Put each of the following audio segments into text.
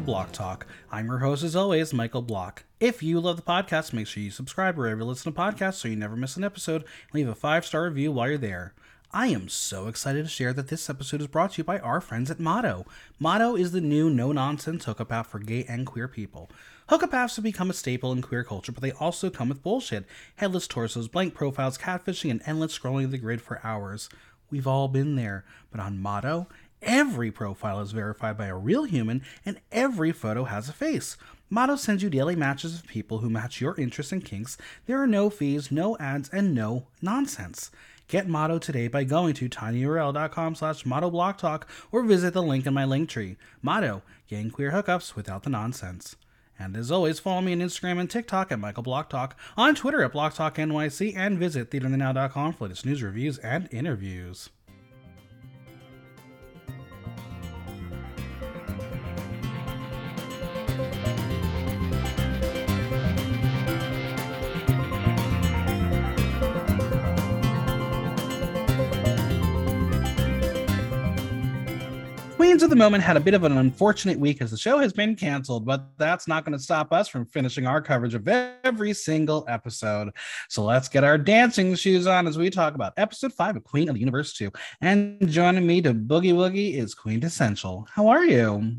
of Block Talk. I'm your host, as always, Michael Block. If you love the podcast, make sure you subscribe wherever you listen to podcasts so you never miss an episode. Leave a five star review while you're there. I am so excited to share that this episode is brought to you by our friends at Motto. Motto is the new no nonsense hookup app for gay and queer people. Hookup apps have become a staple in queer culture, but they also come with bullshit headless torsos, blank profiles, catfishing, and endless scrolling of the grid for hours. We've all been there, but on Motto, every profile is verified by a real human and every photo has a face. Motto sends you daily matches of people who match your interests and kinks. There are no fees, no ads, and no nonsense. Get Motto today by going to tinyurl.com slash mottoblocktalk or visit the link in my link tree. Motto, getting queer hookups without the nonsense. And as always, follow me on Instagram and TikTok at Michael Blocktalk, on Twitter at BlocktalkNYC, and visit theaterthenow.com for latest news, reviews, and interviews. Queens of the Moment had a bit of an unfortunate week as the show has been canceled, but that's not going to stop us from finishing our coverage of every single episode. So let's get our dancing shoes on as we talk about episode five of Queen of the Universe 2. And joining me to Boogie Woogie is Queen Tessential. How are you?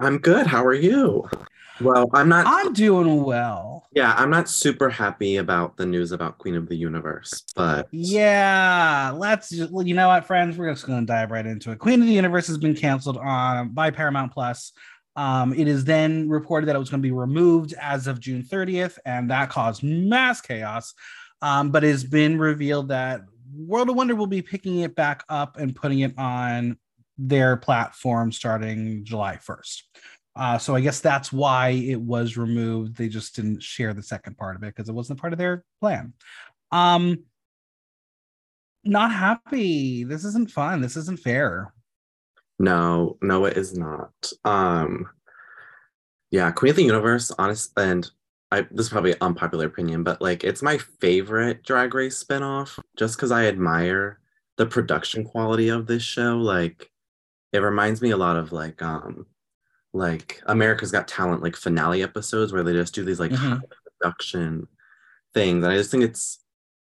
I'm good. How are you? Well, I'm not. I'm doing well. Yeah, I'm not super happy about the news about Queen of the Universe, but yeah, let's just. Well, you know what, friends? We're just going to dive right into it. Queen of the Universe has been canceled on by Paramount Plus. Um, it is then reported that it was going to be removed as of June 30th, and that caused mass chaos. Um, but it's been revealed that World of Wonder will be picking it back up and putting it on their platform starting July 1st. Uh, so I guess that's why it was removed. They just didn't share the second part of it because it wasn't part of their plan. Um, not happy. This isn't fun. This isn't fair. No, no, it is not. Um, yeah, Queen of the Universe, honest, and I this is probably an unpopular opinion, but like it's my favorite Drag Race spinoff just because I admire the production quality of this show. Like, it reminds me a lot of like um like America's Got Talent like finale episodes where they just do these like mm-hmm. production things. And I just think it's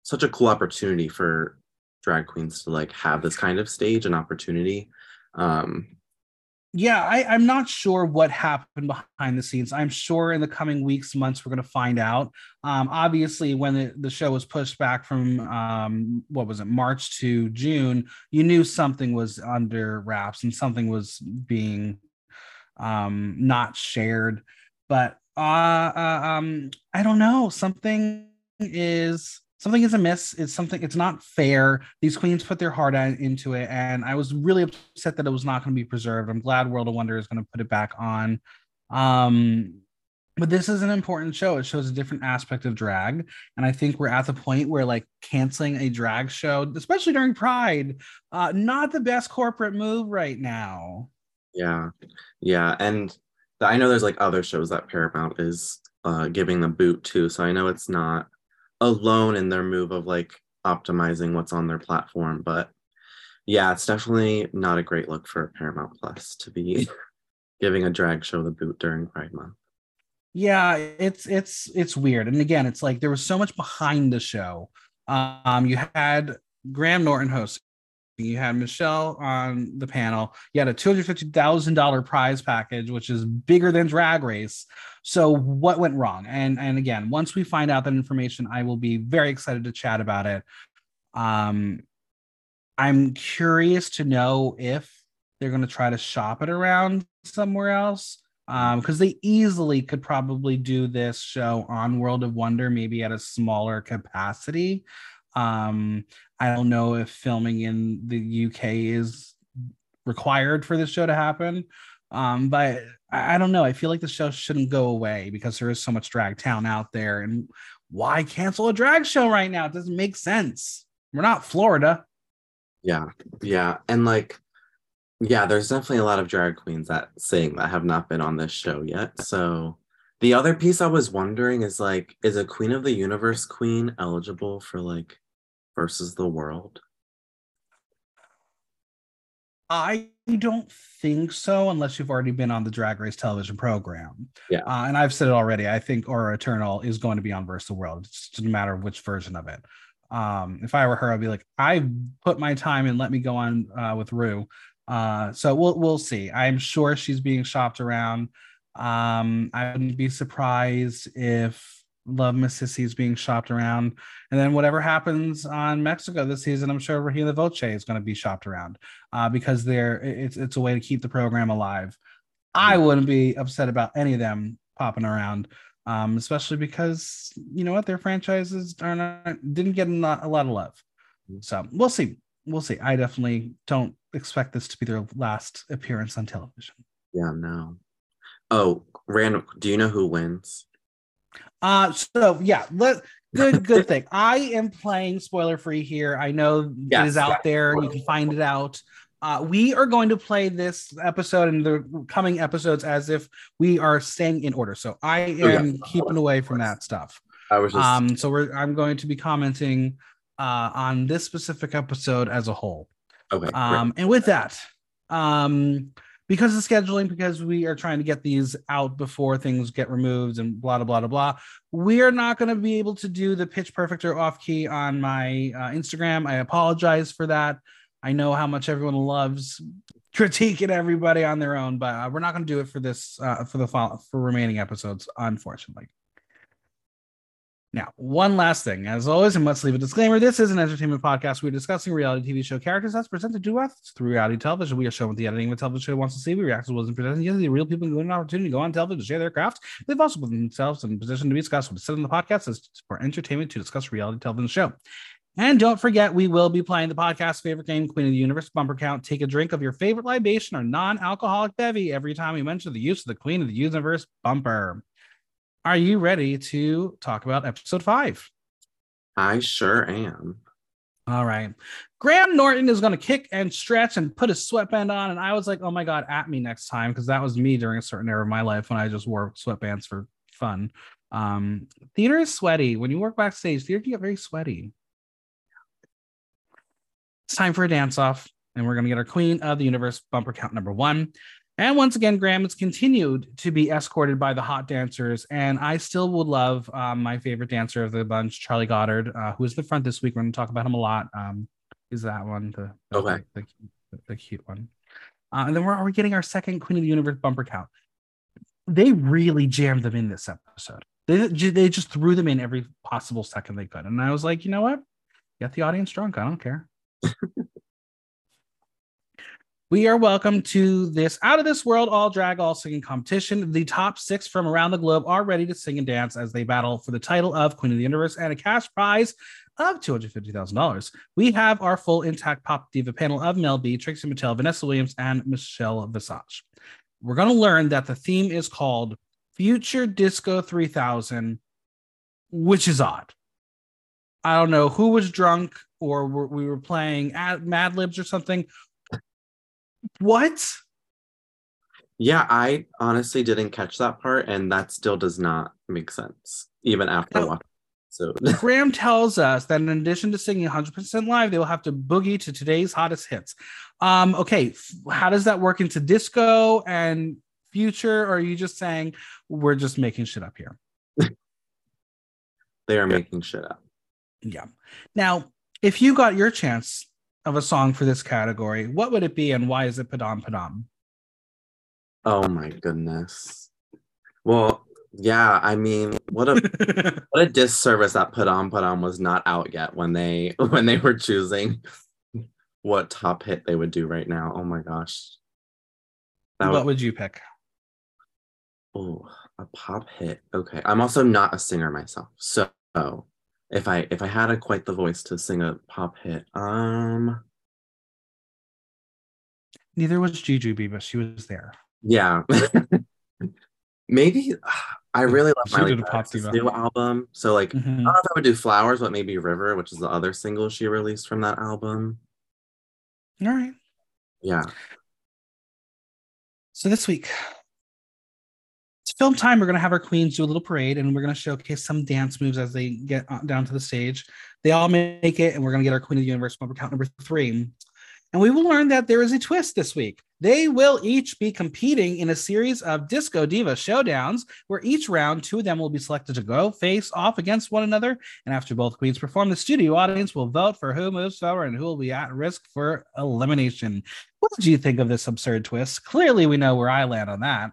such a cool opportunity for drag queens to like have this kind of stage and opportunity. Um yeah, I, I'm not sure what happened behind the scenes. I'm sure in the coming weeks, months, we're going to find out. Um, obviously, when the, the show was pushed back from um, what was it, March to June, you knew something was under wraps and something was being um, not shared. But uh, uh, um, I don't know. Something is something is amiss. It's something. It's not fair. These queens put their heart into it, and I was really upset that it was not going to be preserved. I'm glad World of Wonder is going to put it back on. Um, but this is an important show. It shows a different aspect of drag, and I think we're at the point where like canceling a drag show, especially during Pride, uh, not the best corporate move right now. Yeah, yeah, and I know there's like other shows that Paramount is uh, giving the boot to, so I know it's not alone in their move of like optimizing what's on their platform, but yeah, it's definitely not a great look for Paramount Plus to be giving a drag show the boot during Pride Month. Yeah, it's it's it's weird, and again, it's like there was so much behind the show. Um, you had Graham Norton host you had Michelle on the panel. You had a $250,000 prize package, which is bigger than Drag Race. So, what went wrong? And and again, once we find out that information, I will be very excited to chat about it. Um, I'm curious to know if they're going to try to shop it around somewhere else because um, they easily could probably do this show on World of Wonder, maybe at a smaller capacity. Um, I don't know if filming in the UK is required for this show to happen. Um, but I, don't know. I feel like the show shouldn't go away because there is so much drag town out there. And why cancel a drag show right now? It doesn't make sense. We're not Florida. Yeah. Yeah. And like, yeah, there's definitely a lot of drag queens that sing that have not been on this show yet. So the other piece I was wondering is like, is a Queen of the Universe queen eligible for like versus the world? I don't think so, unless you've already been on the Drag Race television program. Yeah. Uh, and I've said it already. I think Aura Eternal is going to be on Versus the World. It's just a matter of which version of it. Um, if I were her, I'd be like, I put my time and let me go on uh, with Rue. Uh, so we'll we'll see. I'm sure she's being shopped around. Um, I wouldn't be surprised if Love Miss is being shopped around. And then whatever happens on Mexico this season, I'm sure Regina Voce is going to be shopped around uh, because they're it's it's a way to keep the program alive. I wouldn't be upset about any of them popping around, um, especially because you know what their franchises are not didn't get a lot, a lot of love. So we'll see. We'll see. I definitely don't expect this to be their last appearance on television. Yeah, no. Oh, random. Do you know who wins? Uh so yeah, let good good thing. I am playing spoiler free here. I know Yes, it is out yes. there. You can find it out. Uh, we are going to play this episode and the coming episodes as if we are staying in order. So I Oh, yeah. am keeping away from that stuff. I was just Um, so we're I'm going to be commenting uh on this specific episode as a whole. okay. great. Um, and with that, um, because of scheduling, because we are trying to get these out before things get removed and blah blah blah blah blah, we are not going to be able to do the pitch perfect or off key on my uh, Instagram. I apologize for that. I know how much everyone loves critiquing everybody on their own, but uh, we're not going to do it for this uh, for the fol- for remaining episodes, unfortunately. Now, one last thing. As always, I must leave a disclaimer. This is an entertainment podcast. We're discussing reality TV show characters that's presented to us through reality television. We are shown what the editing of a television show wants to see. We react to what wasn't presented. Yes, the real people given an opportunity to go on television to share their craft. They've also put themselves in a position to be discussed. Is said in the podcast is for entertainment to discuss reality television show. And don't forget, we will be playing the podcast favorite game, Queen of the Universe bumper count. Take a drink of your favorite libation or non alcoholic bevy every time we mention the use of the Queen of the Universe bumper. Are you ready to talk about episode five? I sure am. All right. Graham Norton is going to kick and stretch and put his sweatband on. And I was like, oh my God, at me next time. Because that was me during a certain era of my life when I just wore sweatbands for fun. Um, theater is sweaty. When you work backstage, theater can get very sweaty. It's time for a dance off. And we're going to get our Queen of the Universe bumper count number one. And once again, Graham has continued to be escorted by the hot dancers. And I still would love um, my favorite dancer of the bunch, Charlie Goddard, uh, who is the front this week. We're going to talk about him a lot. Um, is that one the, the, Okay. the, the, the cute one? Uh, and then we're, are getting our second Queen of the Universe bumper count? They really jammed them in this episode. They, they just threw them in every possible second they could. And I was like, you know what? Get the audience drunk. I don't care. We are welcome to this out of this world all drag all singing competition. The top six from around the globe are ready to sing and dance as they battle for the title of Queen of the Universe and a cash prize of $250,000. We have our full intact pop diva panel of Mel B, Trixie Mattel, Vanessa Williams, and Michelle Visage. We're going to learn that the theme is called Future Disco 3000, which is odd. I don't know who was drunk or we were playing Mad Libs or something. What? Yeah, I honestly didn't catch that part, and that still does not make sense, even after No. watching. So Graham tells us that in addition to singing 100% live, they will have to boogie to today's hottest hits. Um, okay, how does that work into disco and future? Or are you just saying we're just making shit up here? they are making shit up. Yeah. Now, if you got your chance of a song for this category, what would it be and why is it Padam Padam? Oh my goodness. Well, yeah, I mean, what a what a disservice that Put On was not out yet when they when they were choosing what top hit they would do right now. Oh my gosh. That what would you pick? oh, a pop hit. Okay. I'm also not a singer myself. So if I if I had a quite the voice to sing a pop hit, um Neither was Jujubee, but she was there. yeah. maybe I really love She Miley Cyrus's new album. So like I Mhm. don't know if I would do Flowers, but maybe River, which is the other single she released from that album. All right. Yeah. So this week, film time. We're going to have our queens do a little parade and we're going to showcase some dance moves as they get on- down to the stage. They all make it, and we're going to get our Queen of the Universe bumper count number three. And we will learn that there is a twist this week. They will each be competing in a series of Disco Diva showdowns, where each round, two of them will be selected to go face off against one another. And after both queens perform, the studio audience will vote for who moves forward and who will be at risk for elimination. What did you think of this absurd twist? Clearly, we know where I land on that.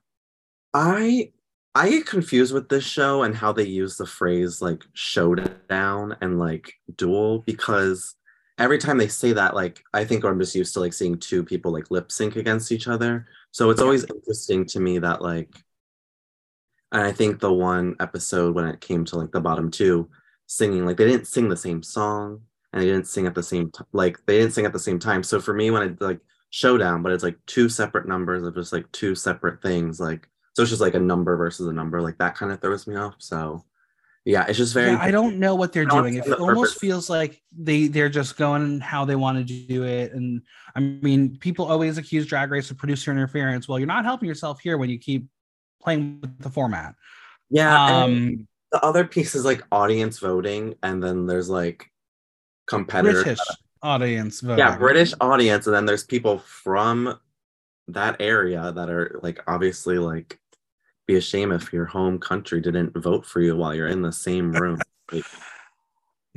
I I get confused with this show and how they use the phrase like showdown and like duel because every time they say that, like I think I'm just used to like seeing two people like lip sync against each other. So it's always interesting to me that like and I think the one episode when it came to like the bottom two singing, like they didn't sing the same song and they didn't sing at the same time like they didn't sing at the same time. So for me when I like showdown, but it's like two separate numbers of just like two separate things, like so it's just like a number versus a number, like that kind of throws me off. So yeah, it's just very. Yeah, I don't know what they're doing. It almost feels like they they're just going how they want to do it. And I mean, people always accuse Drag Race of producer interference. Well, you're not helping yourself here when you keep playing with the format. Yeah. Um, the other piece is like audience voting, and then there's like competitors. British audience voting. Yeah, British audience, and then there's people from that area that are like obviously like be a shame if your home country didn't vote for you while you're in the same room. Like,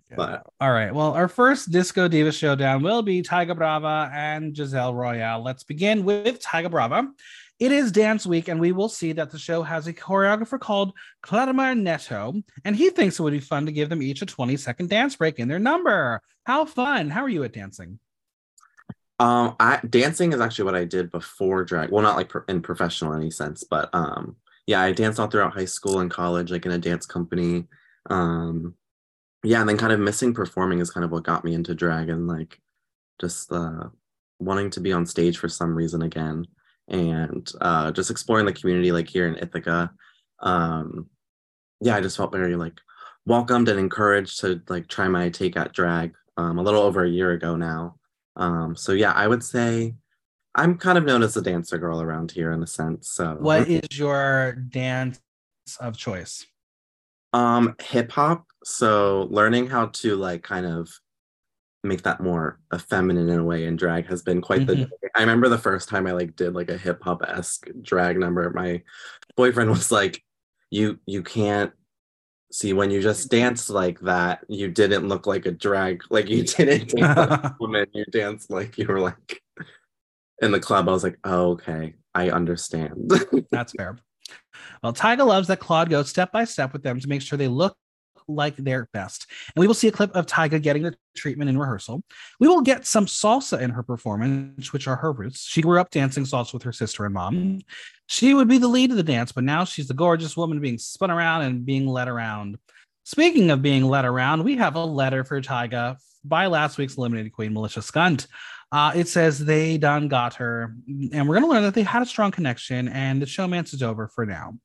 yeah. But all right. Well, our first Disco Diva showdown will be Tyga Brava and Giselle Royale. Let's begin with Tyga Brava. It is dance week, and we will see that the show has a choreographer called Claudemar Neto, and he thinks it would be fun to give them each a 20 second dance break in their number. How fun! How are you at dancing? Um, I dancing is actually what I did before drag. Well, not like pro- in professional any sense, but um, yeah, I danced all throughout high school and college, like in a dance company. Um, yeah, and then kind of missing performing is kind of what got me into drag and like just uh, wanting to be on stage for some reason again, and uh, just exploring the community like here in Ithaca. Um, yeah, I just felt very like welcomed and encouraged to like try my take at drag um, a little over a year ago now. Um, so yeah, I would say I'm kind of known as a dancer girl around here in a sense. So what is your dance of choice? Um, hip hop. So learning how to like kind of make that more a feminine in a way in drag has been quite mm-hmm. the I remember the first time I like did like a hip hop esque drag number. My boyfriend was like, You you can't see when you just danced like that, you didn't look like a drag, like you didn't dance like a woman, you danced like you were like in the club, I was like, oh, okay, I understand. That's fair. Well, Tyga loves that Claude goes step by step with them to make sure they look like their best. And we will see a clip of Tyga getting the treatment in rehearsal. We will get some salsa in her performance, which are her roots. She grew up dancing salsa with her sister and mom. She would be the lead of the dance, but now she's the gorgeous woman being spun around and being led around. Speaking of being led around, we have a letter for Tyga by last week's eliminated queen, Militia Skunt. Uh, it says they done got her, and we're going to learn that they had a strong connection, and the showmance is over for now.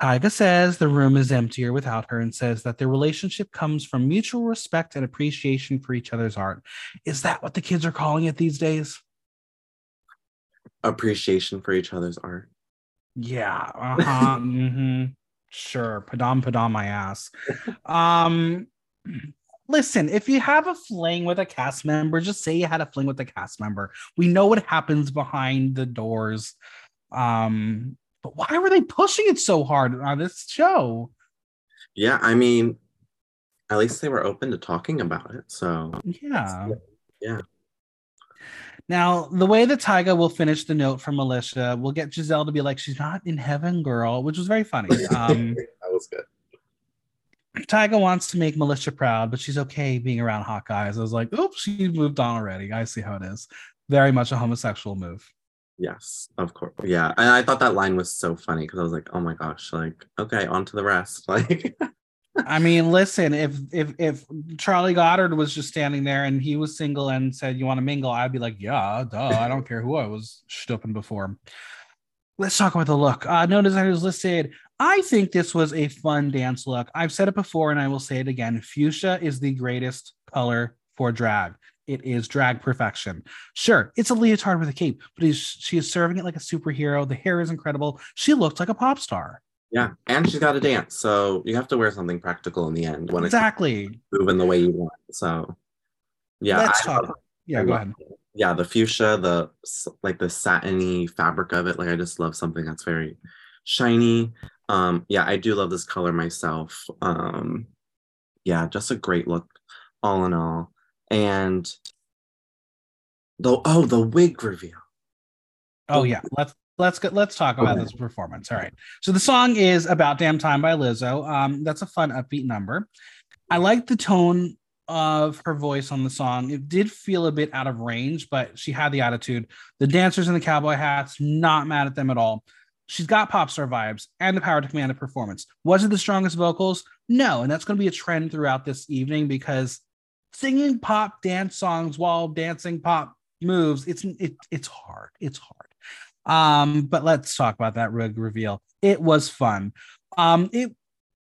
Tyga says the room is emptier without her and says that their relationship comes from mutual respect and appreciation for each other's art. Is that what the kids are calling it these days? Appreciation for each other's art. Yeah. Uh-huh. mm-hmm. Sure. Padam padam my ass. Um listen, if you have a fling with a cast member, just say you had a fling with a cast member. We know what happens behind the doors. Um, but why were they pushing it so hard on this show? Yeah, I mean, at least they were open to talking about it. So yeah, yeah. Now, the way that Tyga will finish the note from Militia, we'll get Giselle to be like, "She's not in heaven, girl," which was very funny. Um, that was good. Tyga wants to make Militia proud, but she's okay being around Hawkeyes. I was like, oops, she moved on already. I see how it is. Very much a homosexual move. Yes, of course. Yeah. And I thought that line was so funny because I was like, oh my gosh, like, okay, on to the rest. Like I mean, listen, if if if Charlie Goddard was just standing there and he was single and said, You want to mingle, I'd be like, Yeah, duh. I don't care who I was stooping before. Let's talk about the look. Uh, no designers listed. I think this was a fun dance look. I've said it before and I will say it again. Fuchsia is the greatest color for drag. It is drag perfection. Sure, it's a leotard with a cape, but she is serving it like a superhero. The hair is incredible. She looked like a pop star. Yeah, and she's got to dance, so you have to wear something practical in the end when exactly moving the way you want. So, yeah, let's I talk. Yeah, go ahead. Yeah, the fuchsia, the like the satiny fabric of it. Like I just love something that's very shiny. Um, yeah, I do love this color myself. Um, yeah, just a great look all in all. And the oh, the wig reveal. Oh yeah, let's let's go, let's talk about okay. this performance. All right. So the song is about "Damn Time" by Lizzo. Um, that's a fun upbeat number. I like the tone of her voice on the song. It did feel a bit out of range, but she had the attitude. The dancers in the cowboy hats, not mad at them at all. She's got pop star vibes and the power to command a performance. Was it the strongest vocals? No, and that's going to be a trend throughout this evening because singing pop dance songs while dancing pop moves, it's it, it's hard. It's hard. Um, but let's talk about that rig reveal. It was fun. Um, it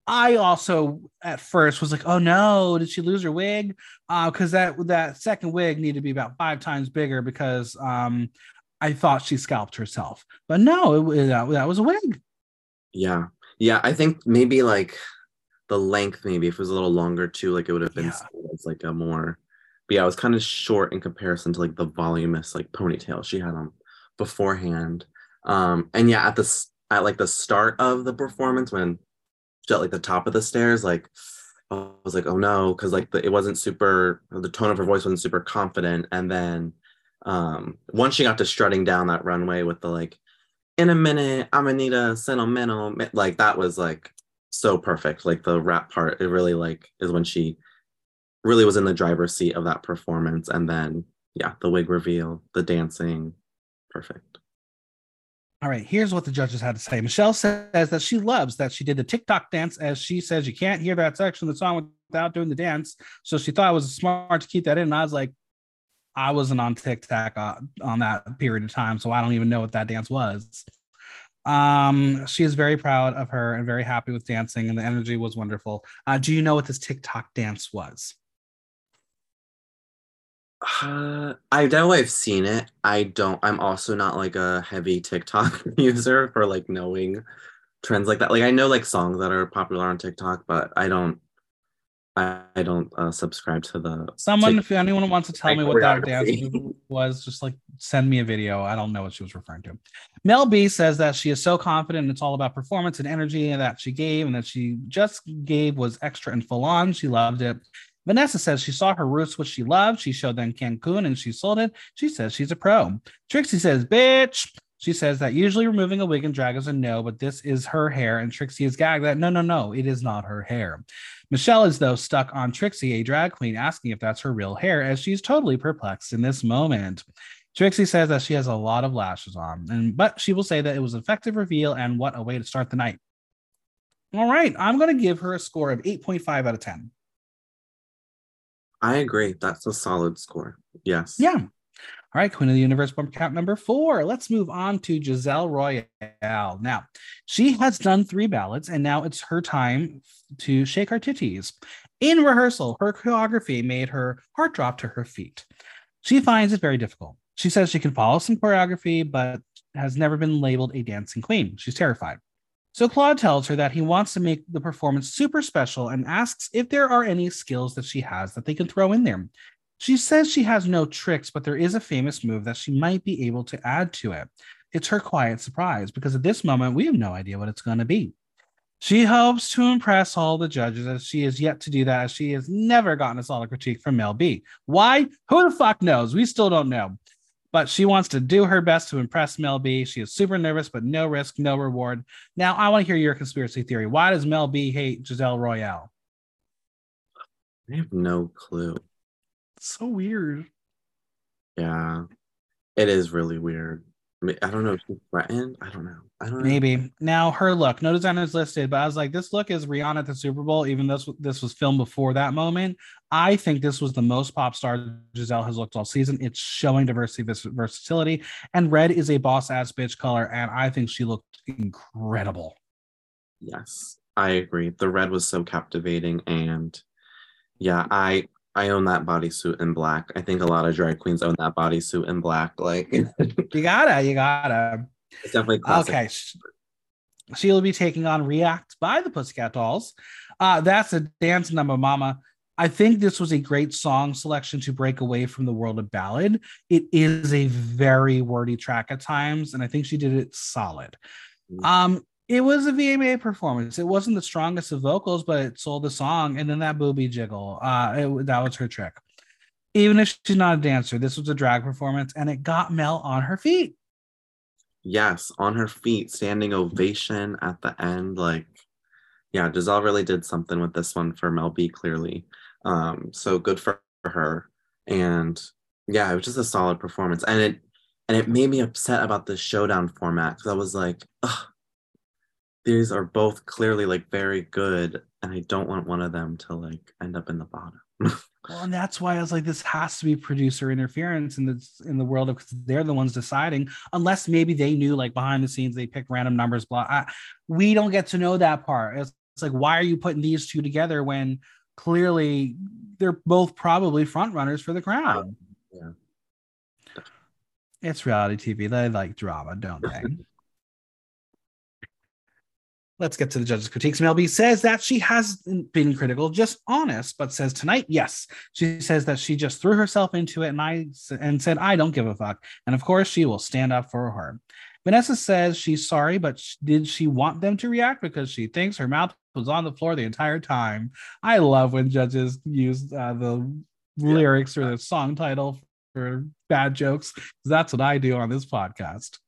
I also at first was like, oh no, did she lose her wig? Uh, because that that second wig needed to be about five times bigger because um I thought she scalped herself. But no, it, that, that was a wig. Yeah. Yeah. I think maybe like the length, maybe if it was a little longer too, like it would have been yeah. it's like a more but yeah, it was kind of short in comparison to like the voluminous like ponytail she had on beforehand. Um, and yeah, at the at like the start of the performance when at like the top of the stairs, like I was like, oh no, because like the, it wasn't super. The tone of her voice wasn't super confident, and then um, once she got to strutting down that runway with the like, in a minute, I'm gonna need a sentimental, like that was like so perfect. Like the rap part, it really like is when she really was in the driver's seat of that performance, and then yeah, the wig reveal, the dancing, perfect. All right, here's what the judges had to say. Michelle says that she loves that she did the TikTok dance, as she says you can't hear that section of the song without doing the dance. So she thought it was smart to keep that in. And I was like, I wasn't on TikTok uh, on that period of time, so I don't even know what that dance was. Um, she is very proud of her and very happy with dancing, and the energy was wonderful. Uh, do you know what this TikTok dance was? Uh, I know I've seen it. I don't. I'm also not like a heavy TikTok user for like knowing trends like that. Like I know like songs that are popular on TikTok, but I don't. I, I don't uh, subscribe to the. Someone, if anyone wants to tell me what that dance was, just like send me a video. I don't know what she was referring to. Mel B says that she is so confident. It's all about performance and energy that she gave, and that she just gave was extra and full on. She loved it. Vanessa says she saw her roots, which she loved. She showed them Cancun and she sold it. She says she's a pro. Trixie says, bitch. She says that usually removing a wig and drag is a no, but this is her hair. And Trixie is gagged that no, no, no, it is not her hair. Michelle is, though, stuck on Trixie, a drag queen, asking if that's her real hair, as she's totally perplexed in this moment. Trixie says that she has a lot of lashes on, and but she will say that it was an effective reveal and what a way to start the night. All right, I'm going to give her a score of 8.5 out of 10. I agree. That's a solid score. Yes. Yeah. All right, Queen of the Universe bumper count number four. Let's move on to Giselle Royale. Now, she has done three ballads, and now it's her time to shake her titties. In rehearsal, her choreography made her heart drop to her feet. She finds it very difficult. She says she can follow some choreography, but has never been labeled a dancing queen. She's terrified. So Claude tells her that he wants to make the performance super special and asks if there are any skills that she has that they can throw in there. She says she has no tricks, but there is a famous move that she might be able to add to it. It's her quiet surprise because at this moment, we have no idea what it's going to be. She hopes to impress all the judges as she is yet to do that, as she has never gotten a solid critique from Mel B. Why? Who the fuck knows? We still don't know but she wants to do her best to impress Mel B. She is super nervous, but no risk, no reward. Now, I want to hear your conspiracy theory. Why does Mel B hate Giselle Royale? I have no clue. So weird. Yeah, it is really weird. I don't know if she's threatened. I don't know. I don't know. Maybe. Now her look, no designers listed, but I was like, this look is Rihanna at the Super Bowl, even though this was filmed before that moment. I think this was the most pop star Giselle has looked all season. It's showing diversity, versatility, and red is a boss ass bitch color, and I think she looked incredible. Yes, I agree. The red was so captivating, and yeah, I I own that bodysuit in black. I think a lot of drag queens own that bodysuit in black. Like you gotta, you gotta. It's definitely classic. okay. She'll be taking on React by the Pussycat Dolls. Uh, that's a dance number, Mama. I think this was a great song selection to break away from the world of ballad. It is a very wordy track at times, and I think she did it solid. Mm. Um, it was a VMA performance. It wasn't the strongest of vocals, but it sold the song. And then that booby jiggle, uh, it, that was her trick. Even if she's not a dancer, this was a drag performance, and it got Mel on her feet. Yes, on her feet, standing ovation at the end. Like, yeah, Giselle really did something with this one for Mel B. Clearly, um, so good for her. And yeah, it was just a solid performance, and it and it made me upset about the showdown format because I was like, Ugh, these are both clearly like very good, and I don't want one of them to like end up in the bottom. well, and that's why I was like, this has to be producer interference in the in the world of because they're the ones deciding. Unless maybe they knew, like behind the scenes, they pick random numbers. Blah. I, we don't get to know that part. It's, it's like, why are you putting these two together when clearly they're both probably front runners for the crown? Yeah. It's reality TV. They like drama, don't they? Let's get to the judges' critiques. Mel B says that she hasn't been critical, just honest, but says tonight, yes. She says that she just threw herself into it and I and said, I don't give a fuck. And of course, she will stand up for her. Vanessa says she's sorry, but did she want them to react because she thinks her mouth was on the floor the entire time? I love when judges use uh, the yeah. lyrics or the song title for bad jokes. That's what I do on this podcast.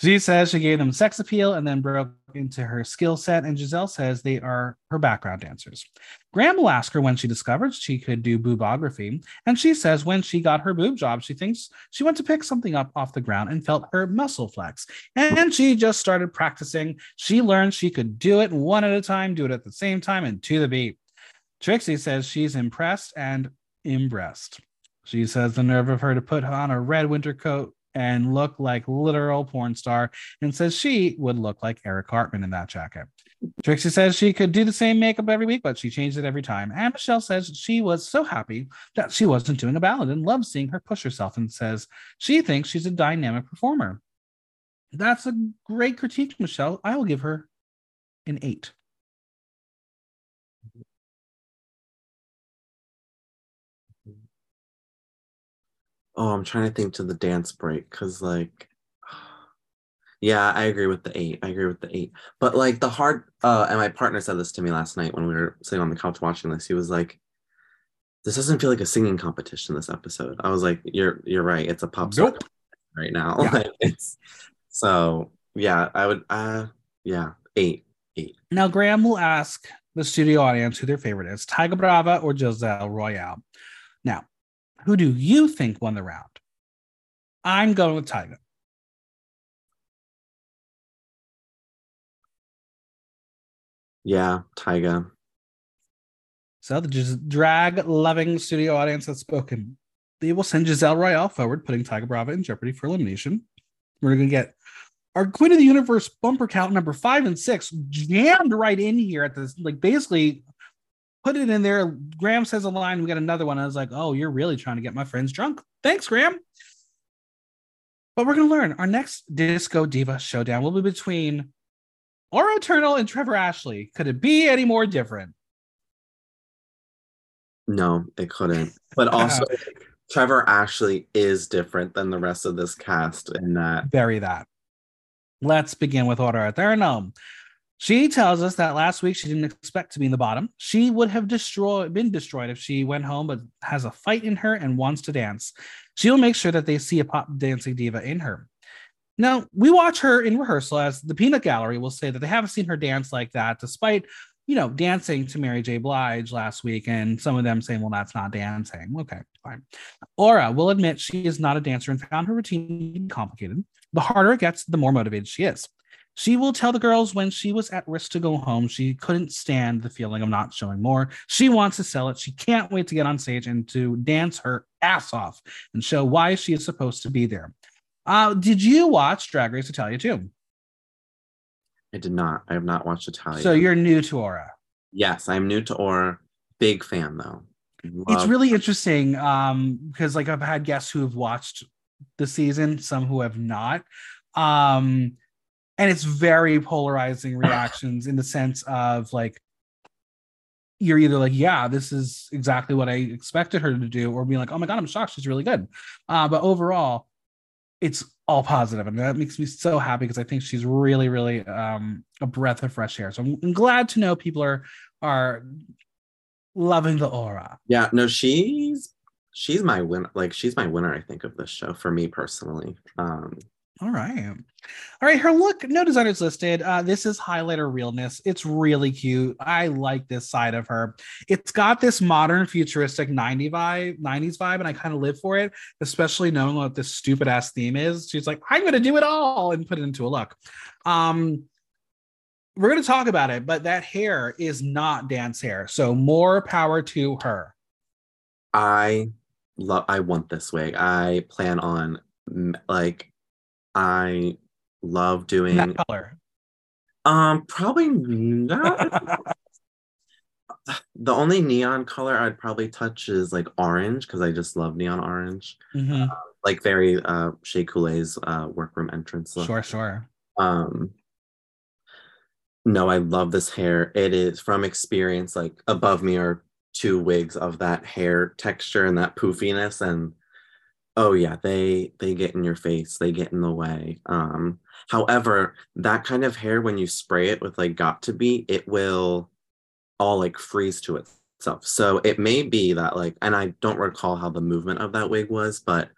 She says she gave them sex appeal and then broke into her skill set. And Giselle says they are her background dancers. Graham will ask her when she discovered she could do boobography. And she says when she got her boob job, she thinks she went to pick something up off the ground and felt her muscle flex. And she just started practicing. She learned she could do it one at a time, do it at the same time, and to the beat. Trixie says she's impressed and impressed. She says the nerve of her to put on a red winter coat and look like literal porn star and says she would look like Eric Cartman in that jacket. Trixie says she could do the same makeup every week, but she changed it every time. And Michelle says she was so happy that she wasn't doing a ballad and loves seeing her push herself and says she thinks she's a dynamic performer. That's a great critique, Michelle. I will give her an eight. Oh, I'm trying to think to the dance break because, like, yeah, I agree with the eight. I agree with the eight. But like the hard, uh, and my partner said this to me last night when we were sitting on the couch watching this. He was like, "This doesn't feel like a singing competition. This episode." I was like, "You're you're right. It's a pop nope. right now. Yeah. like, it's so yeah. I would uh yeah eight eight. Now Graham will ask the studio audience who their favorite is: Tyga Brava or Giselle Royale. Now who do you think won the round? I'm going with Tyga. Yeah, Tyga. So the drag loving studio audience has spoken. They will send Giselle Royale forward, putting Tyga Brava in jeopardy for elimination. We're going to get our Queen of the Universe bumper count number five and six jammed right in here at this, like basically put it in there. Graham says a line. We got another one. I was like, oh, you're really trying to get my friends drunk. Thanks, Graham. But we're going to learn our next Disco Diva showdown will be between Aura Eternal and Trevor Ashley. Could it be any more different? No, it couldn't. But also, Trevor Ashley is different than the rest of this cast in that. Bury that. Let's begin with Aura Eternal. She tells us that last week she didn't expect to be in the bottom. She would have destroyed, been destroyed if she went home, but has a fight in her and wants to dance. She'll make sure that they see a pop dancing diva in her. Now, we watch her in rehearsal as the Peanut Gallery will say that they haven't seen her dance like that, despite, you know, dancing to Mary J. Blige last week, and some of them saying, well, that's not dancing. Okay, fine. Aura will admit she is not a dancer and found her routine complicated. The harder it gets, the more motivated she is. She will tell the girls when she was at risk to go home, she couldn't stand the feeling of not showing more. She wants to sell it. She can't wait to get on stage and to dance her ass off and show why she is supposed to be there. Uh, did you watch Drag Race Italia too? I did not. I have not watched Italia. So you're new to Aura. Yes, I'm new to Aura. Big fan though. Love it's really interesting um, because like I've had guests who have watched the season, some who have not. Um, and it's very polarizing reactions in the sense of like you're either like, yeah, this is exactly what I expected her to do, or being like, oh my god, I'm shocked, she's really good. Uh, but overall, it's all positive, and that makes me so happy because I think she's really, really um, a breath of fresh air. So I'm, I'm glad to know people are are loving the aura. Yeah, no, she's she's my winner. Like she's my winner, I think, of this show for me personally. Um, all right. All right. Her look, no designers listed. Uh, this is highlighter realness. It's really cute. I like this side of her. It's got this modern futuristic 90 vibe, 90s vibe, and I kind of live for it, especially knowing what this stupid ass theme is. She's like, I'm gonna do it all and put it into a look. Um, we're gonna talk about it, but that hair is not dance hair. So more power to her. I love I want this wig. I plan on like I love doing that color. Um, probably not. the only neon color I'd probably touch is like orange because I just love neon orange. Mm-hmm. Uh, like very uh Shea Couleé's uh workroom entrance look. Sure, sure. Um no, I love this hair. It is from experience, like above me are two wigs of that hair texture and that poofiness. And oh yeah they they get in your face they get in the way um however that kind of hair when you spray it with like got to be it will all like freeze to itself. So it may be that like and i don't recall how the movement of that wig was but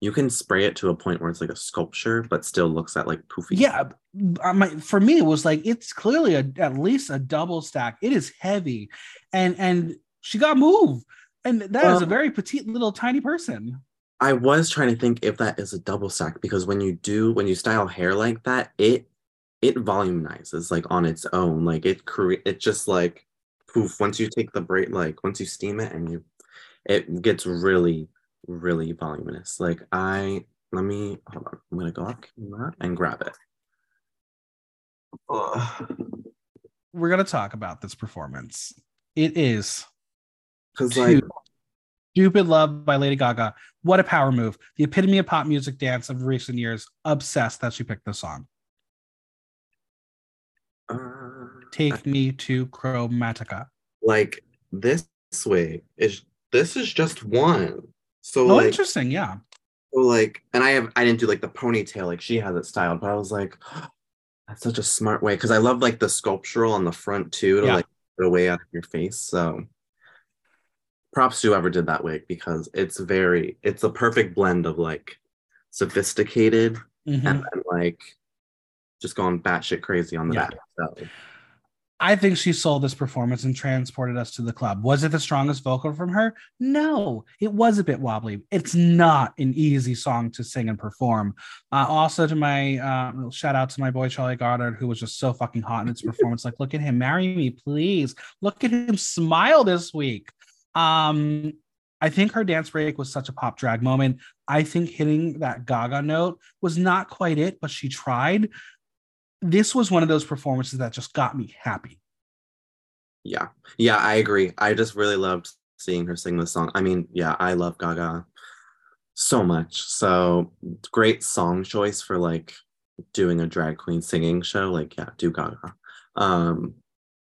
you can spray it to a point where it's like a sculpture but still looks at like poofy. Yeah my, for me it was like it's clearly a, at least a double stack. It is heavy and and she got moved and that well, is a very petite little tiny person I was trying to think if that is a double stack because when you do when you style hair like that, it it volumizes like on its own. Like it create it just like poof. Once you take the braid, like once you steam it and you, it gets really really voluminous. Like I let me hold on. I'm gonna go up and grab it. Ugh. We're gonna talk about this performance. It is because like Stupid Love by Lady Gaga. What a power move. The epitome of pop music dance of recent years. Obsessed that she picked this song. Uh, Take me to Chromatica. Like this way is this is just one. So oh, like, interesting, yeah. So like, and I have I didn't do like the ponytail like she has it styled, but I was like, oh, that's such a smart way because I love like the sculptural on the front too to yeah. like get away out of your face. So props to whoever did that wig because it's very it's a perfect blend of like sophisticated mm-hmm. and then like just going batshit crazy on the yeah. back. So. I think she sold this performance and transported us to the club. Was it the strongest vocal from her? No, it was a bit wobbly. It's not an easy song to sing and perform. Uh, also, to my uh, shout out to my boy Charlie Goddard, who was just so fucking hot in its performance. like, look at him, marry me, please. Look at him smile this week. Um, I think her dance break was such a pop drag moment. I think hitting that Gaga note was not quite it, but she tried. This was one of those performances that just got me happy. Yeah. Yeah, I agree. I just really loved seeing her sing this song. I mean, yeah, I love Gaga so much. So great song choice for like doing a drag queen singing show. Like, yeah, do Gaga. Um,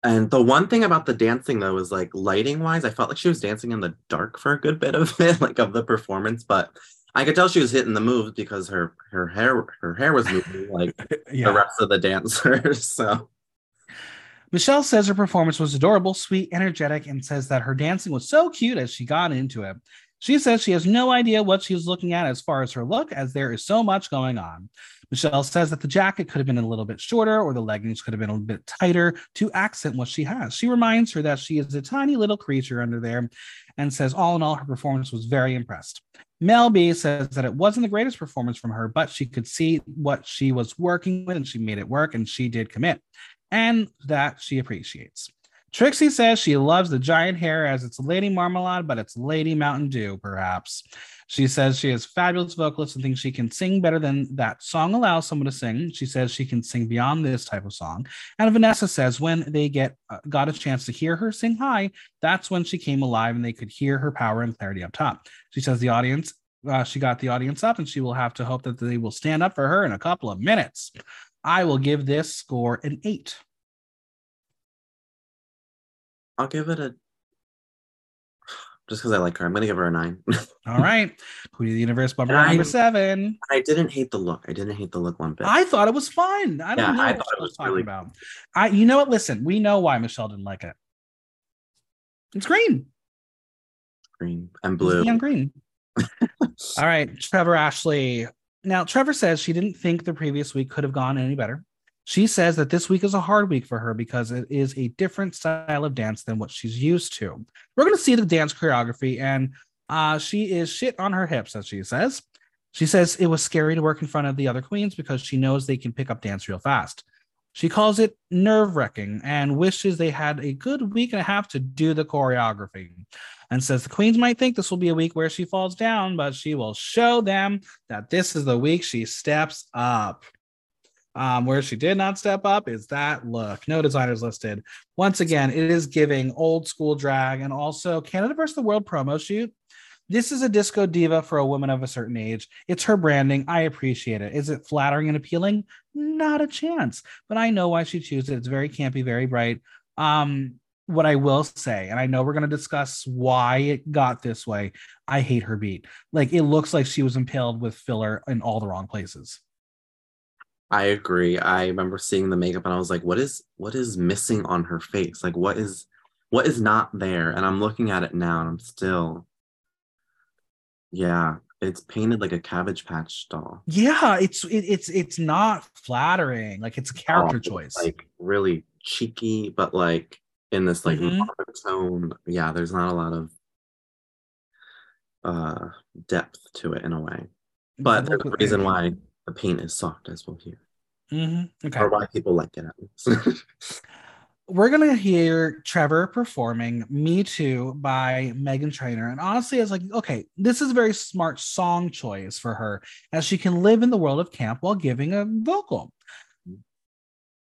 and the one thing about the dancing though is like lighting wise, I felt like she was dancing in the dark for a good bit of it, like of the performance, but I could tell she was hitting the moves because her her hair her hair was moving like yeah. the rest of the dancers. So Michelle says her performance was adorable, sweet, energetic, and says that her dancing was so cute as she got into it. She says she has no idea what she's looking at as far as her look, as there is so much going on. Michelle says that the jacket could have been a little bit shorter or the leggings could have been a little bit tighter to accent what she has. She reminds her that she is a tiny little creature under there and says, all in all, her performance was very impressed. Mel B says that it wasn't the greatest performance from her, but she could see what she was working with and she made it work and she did commit, and that she appreciates. Trixie says she loves the giant hair as it's Lady Marmalade, but it's Lady Mountain Dew, perhaps. She says she is fabulous vocalist and thinks she can sing better than that song allows someone to sing. She says she can sing beyond this type of song. And Vanessa says when they get uh, got a chance to hear her sing high, that's when she came alive and they could hear her power and clarity up top. She says the audience, uh, she got the audience up and she will have to hope that they will stand up for her in a couple of minutes. I will give this score an eight. I'll give it a just because I like her. I'm gonna give her a nine. All right. Queen of the Universe bumper number seven. I didn't hate the look. I didn't hate the look one bit. I thought it was fun. I don't Yeah, know I what thought it I was talking really- about. I you know what? Listen, we know why Michelle didn't like it. It's green. green and It's blue. neon green. All right, Trevor Ashley. Now, Trevor says she didn't think the previous week could have gone any better. She says that this week is a hard week for her because it is a different style of dance than what she's used to. We're going to see the dance choreography, and uh, she is shit on her hips, as she says. She says it was scary to work in front of the other queens because she knows they can pick up dance real fast. She calls it nerve wracking and wishes they had a good week and a half to do the choreography and says the queens might think this will be a week where she falls down, but she will show them that this is the week she steps up. Um, where she did not step up is that look. No designers listed. Once again, it is giving old school drag and also Canada versus the World promo shoot. This is a disco diva for a woman of a certain age. It's her branding. I appreciate it. Is it flattering and appealing? Not a chance. But I know why she chooses it. It's very campy, very bright. Um, what I will say, and I know we're going to discuss why it got this way. I hate her beat. Like it looks like she was impaled with filler in all the wrong places. I agree. I remember seeing the makeup and I was like, what is what is missing on her face? Like what is what is not there? And I'm looking at it now and I'm still yeah, it's painted like a cabbage patch doll. Yeah, it's it, it's it's not flattering. Like it's a character Oh, it's, choice. Like really cheeky, but like in this like Mhm. monotone. Yeah, there's not a lot of uh depth to it in a way. But there's a reason why the paint is soft as we'll hear. Mhm. Okay. Or why people like it at least. we're gonna hear Trevor performing "Me Too" by Meghan Trainor, and honestly, it's like, okay, this is a very smart song choice for her, as she can live in the world of camp while giving a vocal.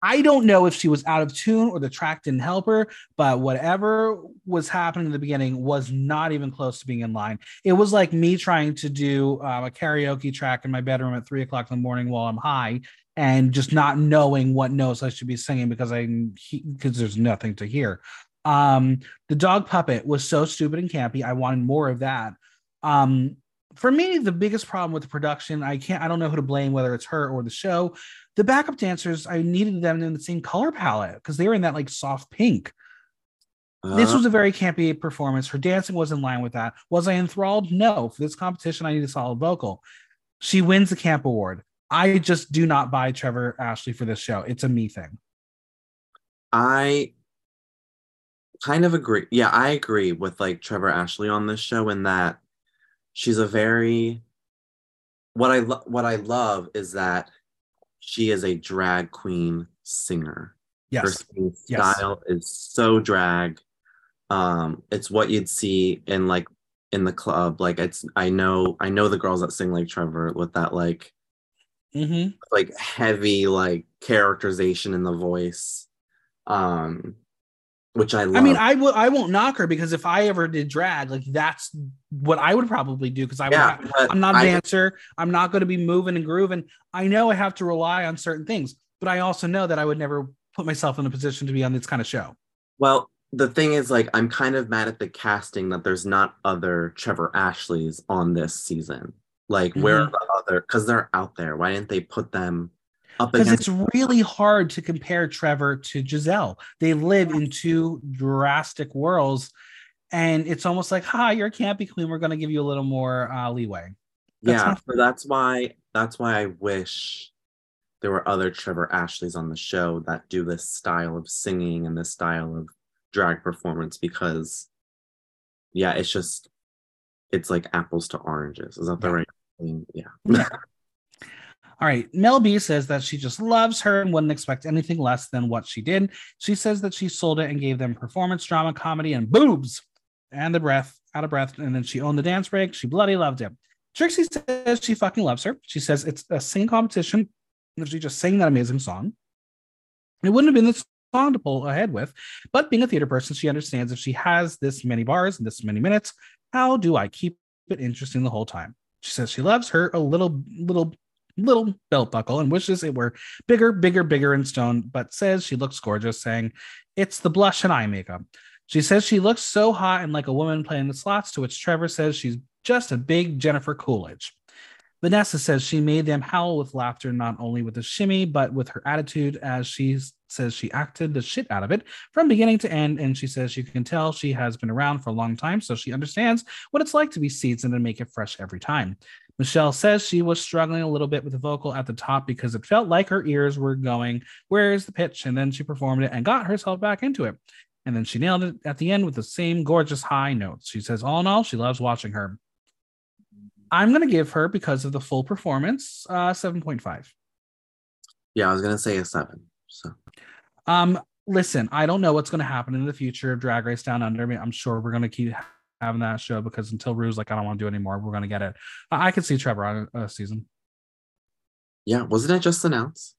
I don't know if she was out of tune or the track didn't help her, but whatever was happening in the beginning was not even close to being in line. It was like me trying to do um, a karaoke track in my bedroom at three o'clock in the morning while I'm high and just not knowing what notes I should be singing because I because there's nothing to hear. Um, the dog puppet was so stupid and campy. I wanted more of that. Um, for me, the biggest problem with the production, I can't, I don't know who to blame, whether it's her or the show. The backup dancers, I needed them in the same color palette because they were in that like soft pink. This Uh, was a very campy performance. Her dancing was in line with that. Was I enthralled? No. For this competition, I need a solid vocal. She wins the camp award. I just do not buy Trevor Ashley for this show. It's a me thing. I kind of agree. Yeah, I agree with like Trevor Ashley on this show in that she's a very what I lo- what I love is that she is a drag queen singer. Her Yes. Yes. style is so drag. Um, it's what you'd see in like in the club. Like it's I know I know the girls that sing like Trevor with that like hmm like heavy like characterization in the voice. Um which I love. I mean, I will. I won't knock her because if I ever did drag, like that's what I would probably do. Because I would yeah, have, I'm not a I- dancer. I'm not going to be moving and grooving. I know I have to rely on certain things, but I also know that I would never put myself in a position to be on this kind of show. Well, the thing is, like, I'm kind of mad at the casting that there's not other Trevor Ashleys on this season. Like, where are the other? Because they're out there. Why didn't they put them up Because it's really hard to compare Trevor to Giselle. They live in two drastic worlds, and it's almost like, "Hi, you're a campy queen. We're going to give you a little more uh, leeway." that's yeah, so that's why. That's why I wish there were other Trevor Ashleys on the show that do this style of singing and this style of drag performance. Because, yeah, it's just, it's like apples to oranges. Is that the Yeah. right thing? Yeah. All right. Mel B says that she just loves her and wouldn't expect anything less than what she did. She says that she sold it and gave them performance, drama, comedy, and boobs and the breath, out of breath. And then she owned the dance break. She bloody loved it. Trixie says she fucking loves her. She says it's a singing competition. If she just sang that amazing song, it wouldn't have been the song to pull ahead with. But being a theater person, she understands if she has this many bars and this many minutes, how do I keep it interesting the whole time? She says she loves her a little, little little belt buckle and wishes it were bigger, bigger, bigger in stone, but says she looks gorgeous, saying it's the blush and eye makeup. She says she looks so hot and like a woman playing the slots, to which Trevor says she's just a big Jennifer Coolidge. Vanessa says she made them howl with laughter, not only with the shimmy, but with her attitude, as she says she acted the shit out of it from beginning to end. And she says you can tell she has been around for a long time, so she understands what it's like to be seasoned and make it fresh every time. Michelle says she was struggling a little bit with the vocal at the top because it felt like her ears were going, Where's the pitch? And then she performed it and got herself back into it. And then she nailed it at the end with the same gorgeous high notes. She says, All in all, she loves watching her. I'm going to give her, because of the full performance, uh, 7.5. Yeah, I was gonna say a seven. So Um, listen, I don't know what's going to happen in the future of Drag Race Down Under. I mean, I'm sure we're going to keep having that show because until Rue's like, I don't want to do anymore, we're going to get it. I I could see Trevor on a, a season. yeah, wasn't it just announced?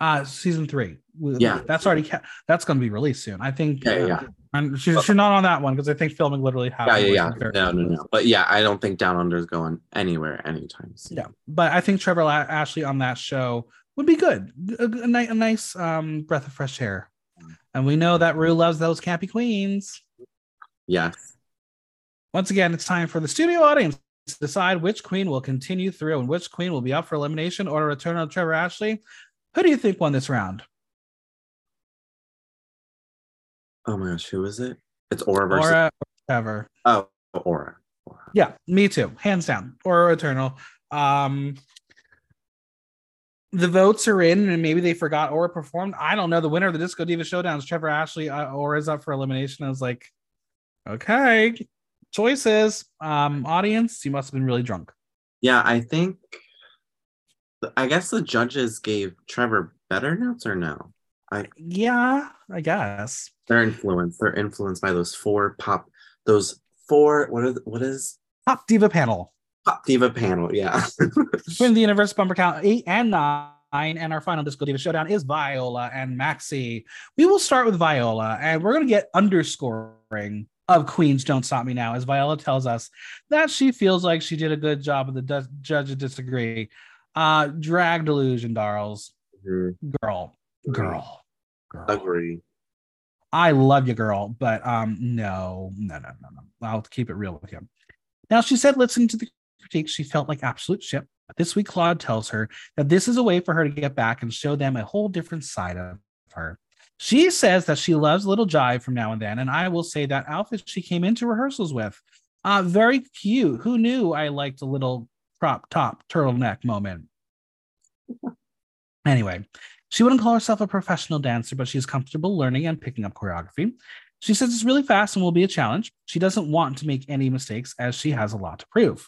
Uh, season three. Yeah. that's already ca- that's going to be released soon. I think. Yeah, yeah, yeah. And she's, she's not on that one because I think filming literally Yeah, happened. yeah, yeah. within No, no, no. But yeah, I don't think Down Under is going anywhere anytime soon. Yeah, but I think Trevor La- Ashley on that show would be good. A, a, a nice um, breath of fresh air. And we know that Rue loves those campy queens. Yes. Once again, it's time for the studio audience to decide which queen will continue through and which queen will be up for elimination or a return of Trevor Ashley. Who do you think won this round? Oh my gosh, who is it? It's Aura versus Aura Trevor? Oh Aura. Aura. Yeah, me too. Hands down. Or Eternal. Um the votes are in, and maybe they forgot Aura performed. I don't know. The winner of the Disco Diva Showdown is Trevor Ashley. Uh, Aura's up for elimination. I was like, okay, choices. Um, audience, you must have been really drunk. Yeah, I think I guess the judges gave Trevor better notes or no? I Yeah, I guess. They're influenced. They're influenced by those four pop those four What what is what is Pop Diva panel. pop diva panel, yeah. Win the universe bumper count eight and nine. And our final Disco Diva Showdown is Viola and Maxi. We will start with Viola, and we're going to get underscoring of Queens Don't Stop Me Now, as Viola tells us that she feels like she did a good job, and the du- judges disagree. Uh, drag delusion, Darls. Mhm. Girl, girl, girl. Agree. I love you, girl, but um, no, no, no, no, no. I'll keep it real with you. Now, she said, listening to the critique, she felt like absolute shit. But this week, Claude tells her that this is a way for her to get back and show them a whole different side of her. She says that she loves little jive from now and then, and I will say that outfit she came into rehearsals with, uh, very cute. Who knew I liked a little crop top turtleneck moment? Anyway, she wouldn't call herself a professional dancer, but she's comfortable learning and picking up choreography. She says it's really fast and will be a challenge. She doesn't want to make any mistakes as she has a lot to prove.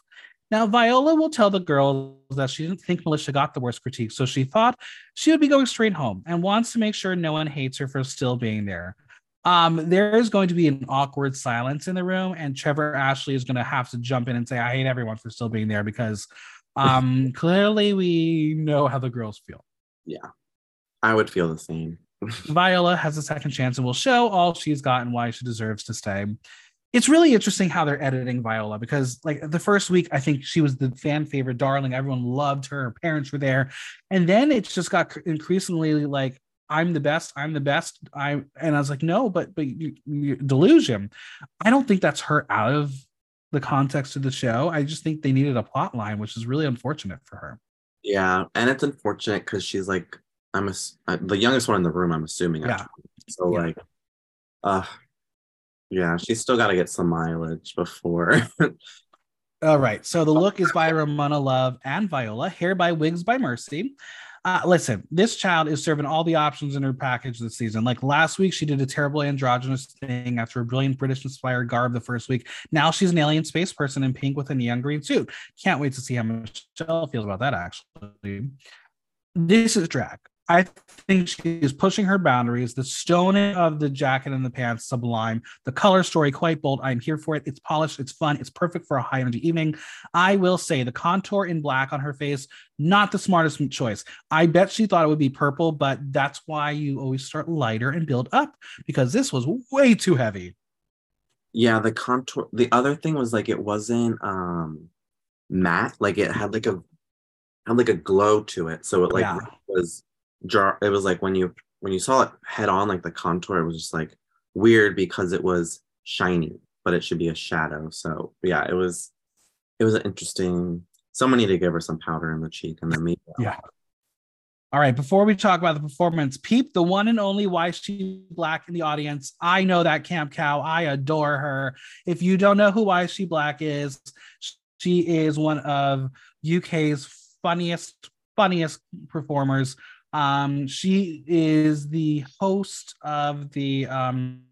Now, Viola will tell the girls that she didn't think Militia got the worst critique, so she thought she would be going straight home and wants to make sure no one hates her for still being there. Um, there is going to be an awkward silence in the room, and Trevor Ashley is going to have to jump in and say, I hate everyone for still being there because um, clearly we know how the girls feel. I would feel the same. Viola has a second chance and will show all she's got and why she deserves to stay. It's really interesting how they're editing Viola because, like, the first week, I think she was the fan favorite darling. Everyone loved her. Her parents were there. And then it just got increasingly like, I'm the best. I'm the best. I and I was like, no, but but you, you delusion. I don't think that's her out of the context of the show. I just think they needed a plot line, which is really unfortunate for her. Yeah, and it's unfortunate because she's like I'm a, the youngest one in the room. I'm assuming. Yeah. actually. So Yeah. like, uh, yeah, she's still got to get some mileage before. All right. So the look is by Ramona Love and Viola. Hair by Wigs by Mercy. Uh, listen, this child is serving all the options in her package this season. Like last week, she did a terrible androgynous thing after a brilliant British inspired garb the first week. Now she's an alien space person in pink with a neon green suit. Can't wait to see how Michelle feels about that, actually. This is drag. I think she is pushing her boundaries. The stoning of the jacket and the pants, sublime. The color story, quite bold. I'm here for it. It's polished. It's fun. It's perfect for a high energy evening. I will say the contour in black on her face, not the smartest choice. I bet she thought it would be purple, but that's why you always start lighter and build up because this was way too heavy. yeah, the contour. The other thing was like it wasn't um matte. Like it had like a had like a glow to it. So it like Yeah. was jar. It was like when you when you saw it head on, like the contour, it was just like weird because it was shiny, but it should be a shadow. So yeah, it was it was an interesting. Someone need to give her some powder in the cheek and then maybe uh, Yeah. All right, before we talk about the performance, Peep, the one and only Why She Black in the audience. I know that Camp Cow. I adore her. If you don't know who Why She Black is, she is one of UK's funniest, funniest performers. Um, she is the host of the um,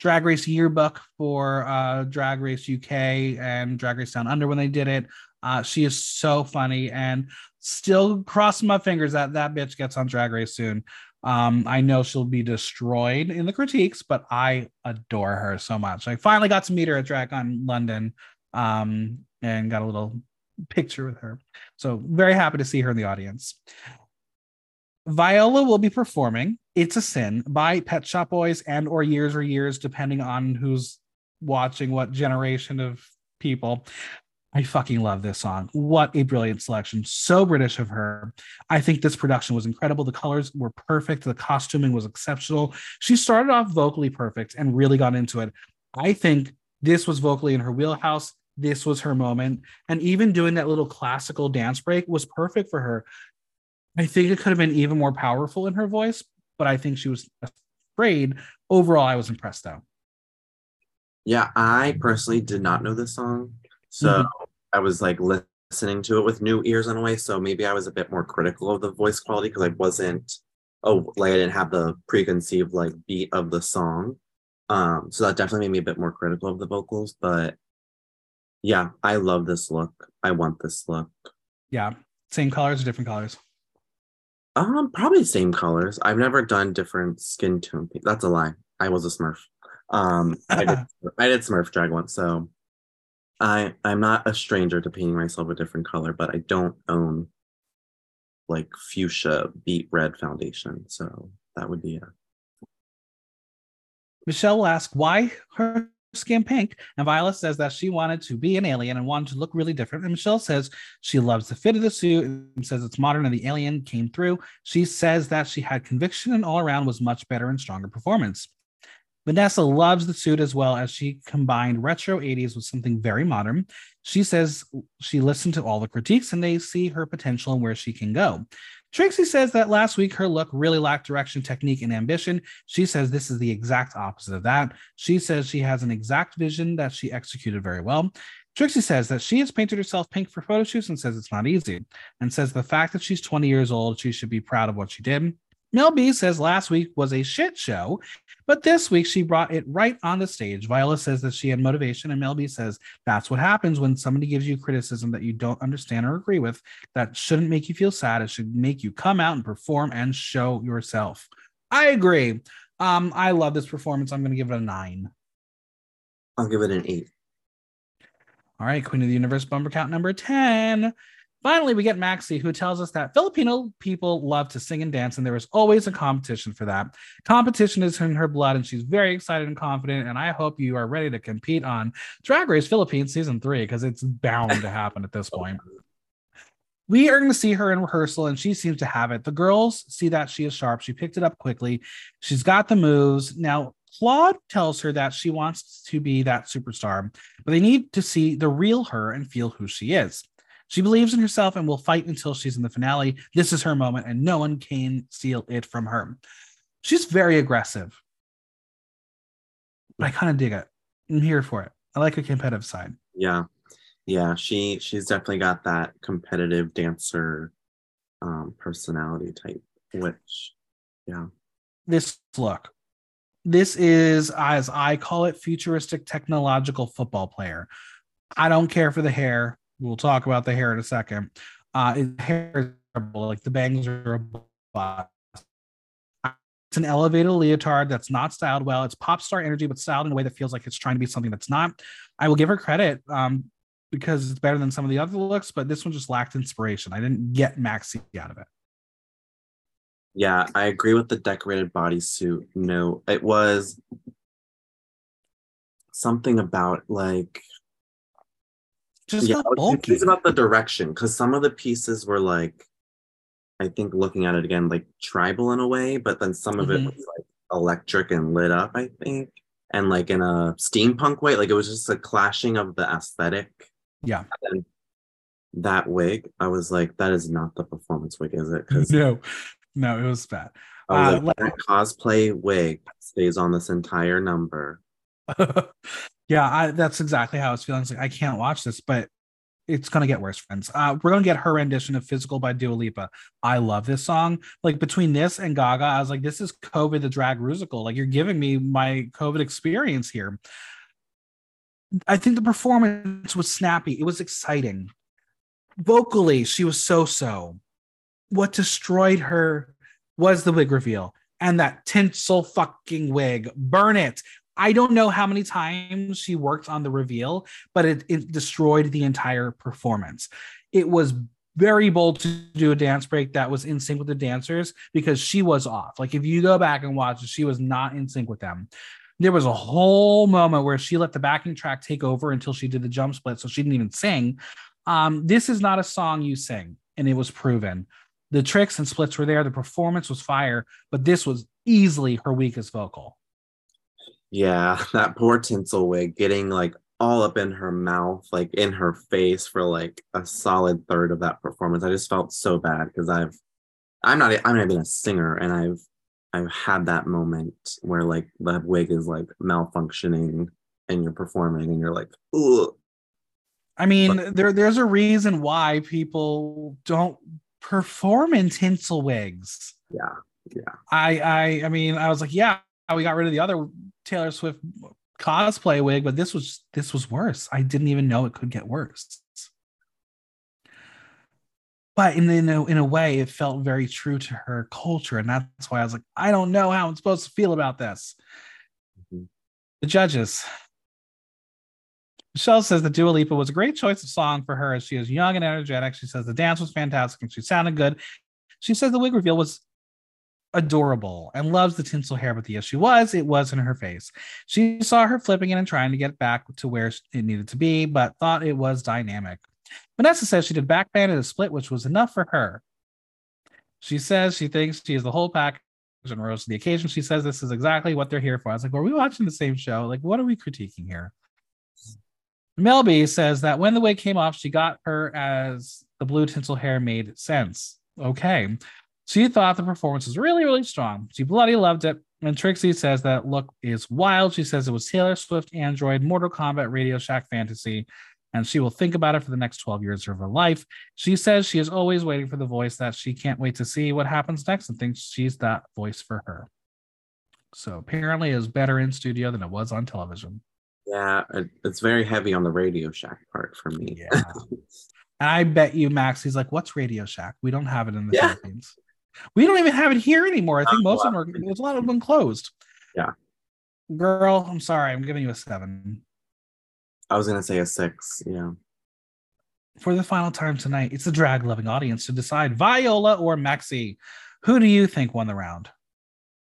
Drag Race Yearbook for uh, Drag Race UK and Drag Race Down Under when they did it. Uh, she is so funny and still crossing my fingers that that bitch gets on Drag Race soon. Um, I know she'll be destroyed in the critiques, but I adore her so much. I finally got to meet her at DragCon London um, and got a little picture with her. So very happy to see her in the audience. Viola will be performing "It's a Sin" by Pet Shop Boys and or Years or Years, depending on who's watching what generation of people. I fucking love this song. What a brilliant selection. So British of her. I think this production was incredible. The colors were perfect. The costuming was exceptional. She started off vocally perfect and really got into it. I think this was vocally in her wheelhouse. This was her moment. And even doing that little classical dance break was perfect for her. I think it could have been even more powerful in her voice, but I think she was afraid. Overall, I was impressed though. Yeah, I personally did not know this song. So Mhm. I was like listening to it with new ears in a way. So maybe I was a bit more critical of the voice quality because I wasn't oh like I didn't have the preconceived like beat of the song. Um, so that definitely made me a bit more critical of the vocals. But yeah, I love this look. I want this look. Yeah. Same colors or different colors? Um, probably same colors. I've never done different skin tone. That's a lie. I was a Smurf. Um, I did, I did Smurf drag once, so I I'm not a stranger to painting myself a different color, but I don't own like fuchsia beet red foundation, so that would be a Michelle will ask why her skin pink, and Viola says that she wanted to be an alien and wanted to look really different. And Michelle says she loves the fit of the suit and says it's modern and the alien came through. She says that she had conviction and all around was much better and stronger performance. Vanessa loves the suit as well as she combined retro 80s with something very modern. She says she listened to all the critiques and they see her potential and where she can go. Trixie says that last week her look really lacked direction, technique, and ambition. She says this is the exact opposite of that. She says she has an exact vision that she executed very well. Trixie says that she has painted herself pink for photo shoots and says it's not easy, and says the fact that she's 20 years old, she should be proud of what she did. Mel B says last week was a shit show, but this week she brought it right on the stage. Viola says that she had motivation, and Mel B says that's what happens when somebody gives you criticism that you don't understand or agree with. That shouldn't make you feel sad. It should make you come out and perform and show yourself. I agree. Um, I love this performance. I'm going to give it a nine. I'll give it an eight. All right, Queen of the Universe bumper count number 10. Finally, we get Maxi, who tells us that Filipino people love to sing and dance, and there is always a competition for that. Competition is in her blood, and she's very excited and confident. And I hope you are ready to compete on Drag Race Philippines season three because it's bound to happen at this point. We are going to see her in rehearsal, and she seems to have it. The girls see that she is sharp. She picked it up quickly. She's got the moves. Now, Claude tells her that she wants to be that superstar, but they need to see the real her and feel who she is. She believes in herself and will fight until she's in the finale. This is her moment, and no one can steal it from her. She's very aggressive, but I kind of dig it. I'm here for it. I like her competitive side. Yeah. Yeah, she she's definitely got that competitive dancer um personality type, which yeah. This look, this is, as I call it, futuristic technological football player. I don't care for the hair. We'll talk about the hair in a second. Uh, his hair is like the bangs are a bust. It's an elevated leotard that's not styled well. It's pop star energy, but styled in a way that feels like it's trying to be something that's not. I will give her credit um, because it's better than some of the other looks, but this one just lacked inspiration. I didn't get Maxi out of it. Yeah, I agree with the decorated bodysuit. No, it was something about like Just yeah, was bulky. confused about the direction because some of the pieces were like, I think looking at it again, like tribal in a way, but then some of Mhm. it was like electric and lit up, I think, and like in a steampunk way. Like it was just a clashing of the aesthetic. Yeah. And that wig, I was like, that is not the performance wig, is it? Because No, no, it was bad. Uh, like, that cosplay wig stays on this entire number. yeah, I, that's exactly how I was feeling. It's like I can't watch this, but it's gonna get worse, friends. Uh, we're gonna get her rendition of "Physical" by Dua Lipa. I love this song. Like between this and Gaga, I was like, this is COVID the drag musical. Like you're giving me my COVID experience here. I think the performance was snappy. It was exciting. Vocally, she was so so. What destroyed her was the wig reveal and that tinsel fucking wig. Burn it. I don't know how many times she worked on the reveal, but it, it destroyed the entire performance. It was very bold to do a dance break that was in sync with the dancers because she was off. Like if you go back and watch she was not in sync with them. There was a whole moment where she let the backing track take over until she did the jump split, so she didn't even sing. Um, this is not a song you sing, and it was proven. The tricks and splits were there. The performance was fire, but this was easily her weakest vocal. Yeah, that poor tinsel wig getting like all up in her mouth, like in her face for like a solid third of that performance. I just felt so bad because I've I'm not I'm not even a singer and I've I've had that moment where like the wig is like malfunctioning and you're performing and you're like, Ugh. I mean, there there's a reason why people don't perform in tinsel wigs. Yeah, yeah. I I I mean, I was like, yeah, we got rid of the other Taylor Swift cosplay wig, but this was this was worse. I didn't even know it could get worse. But in in a, in a way, it felt very true to her culture, and that's why I was like, I don't know how I'm supposed to feel about this. Mhm. The judges. Michelle says that Dua Lipa was a great choice of song for her as she is young and energetic. She says the dance was fantastic and she sounded good. She says the wig reveal was adorable and loves the tinsel hair, but the issue was it was in her face. She saw her flipping it and trying to get back to where it needed to be, but thought it was dynamic. Vanessa says she did backbend and a split, which was enough for her. She says she thinks she is the whole package and rose to the occasion. She says this is exactly what they're here for. I was like, were we watching the same show? Like, what are we critiquing here? Mel B says that when the wig came off, she got her as the blue tinsel hair made sense. Okay. She thought the performance was really, really strong. She bloody loved it. And Trixie says that look is wild. She says it was Taylor Swift, Android, Mortal Kombat, Radio Shack Fantasy, and she will think about it for the next 12 years of her life. She says she is always waiting for the voice that she can't wait to see what happens next and thinks she's that voice for her. So apparently it was better in studio than it was on television. Yeah, it's very heavy on the Radio Shack part for me. Yeah. And I bet you Max, he's like, what's Radio Shack? We don't have it in the Yeah. Philippines. We don't even have it here anymore. I think most of them are there's a lot of them closed. Yeah. Girl, I'm sorry, I'm giving you a seven. I was gonna say a six. Yeah. For the final time tonight, it's the drag loving audience to decide Viola or Maxi. Who do you think won the round?